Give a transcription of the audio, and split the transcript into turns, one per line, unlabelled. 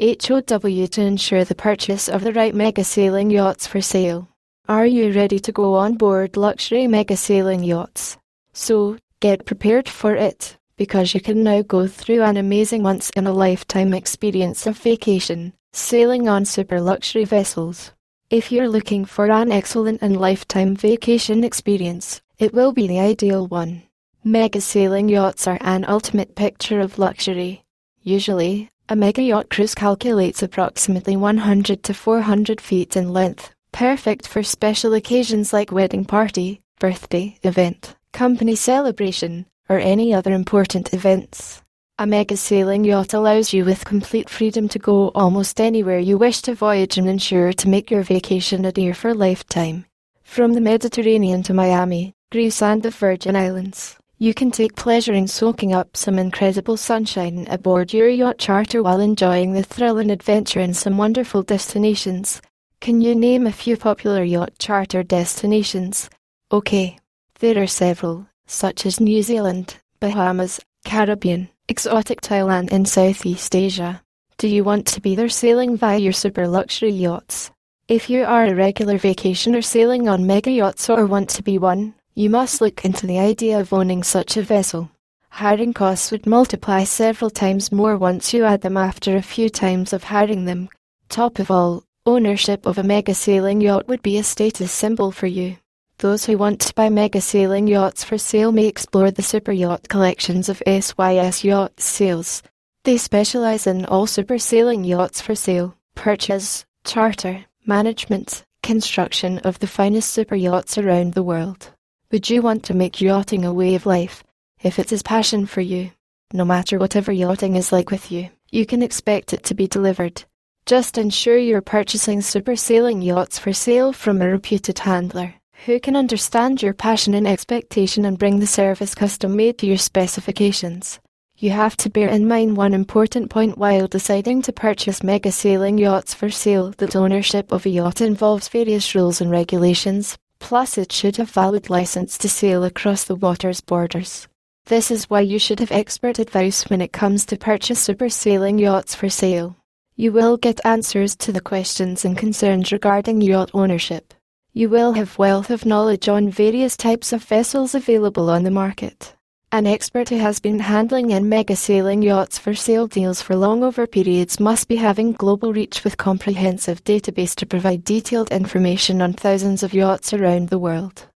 HOW to ensure the purchase of the right mega sailing yachts for sale. Are you ready to go on board luxury mega sailing yachts? So, get prepared for it, because you can now go through an amazing once in a lifetime experience of vacation, sailing on super luxury vessels. If you're looking for an excellent and lifetime vacation experience, it will be the ideal one. Mega sailing yachts are an ultimate picture of luxury. Usually, a mega yacht cruise calculates approximately 100 to 400 feet in length, perfect for special occasions like wedding party, birthday event, company celebration, or any other important events. A mega sailing yacht allows you with complete freedom to go almost anywhere you wish to voyage and ensure to make your vacation a dear for lifetime. From the Mediterranean to Miami, Greece and the Virgin Islands, you can take pleasure in soaking up some incredible sunshine aboard your yacht charter while enjoying the thrill and adventure in some wonderful destinations. Can you name a few popular yacht charter destinations? Okay, there are several, such as New Zealand, Bahamas, Caribbean, exotic Thailand, and Southeast Asia. Do you want to be there sailing via your super luxury yachts? If you are a regular vacationer sailing on mega yachts or want to be one, you must look into the idea of owning such a vessel. Hiring costs would multiply several times more once you add them after a few times of hiring them. Top of all, ownership of a mega sailing yacht would be a status symbol for you. Those who want to buy mega sailing yachts for sale may explore the super yacht collections of SYS Yacht Sales. They specialize in all super sailing yachts for sale, purchase, charter, management, construction of the finest super yachts around the world. Would you want to make yachting a way of life? If it is a passion for you, no matter whatever yachting is like with you, you can expect it to be delivered. Just ensure you're purchasing super sailing yachts for sale from a reputed handler who can understand your passion and expectation and bring the service custom made to your specifications. You have to bear in mind one important point while deciding to purchase mega sailing yachts for sale that ownership of a yacht involves various rules and regulations, Plus, it should have valid license to sail across the water's borders. This is why you should have expert advice when it comes to purchase super sailing yachts for sale. You will get answers to the questions and concerns regarding yacht ownership. You will have wealth of knowledge on various types of vessels available on the market. An expert who has been handling and mega sailing yachts for sale deals for long over periods must be having global reach with comprehensive database to provide detailed information on thousands of yachts around the world.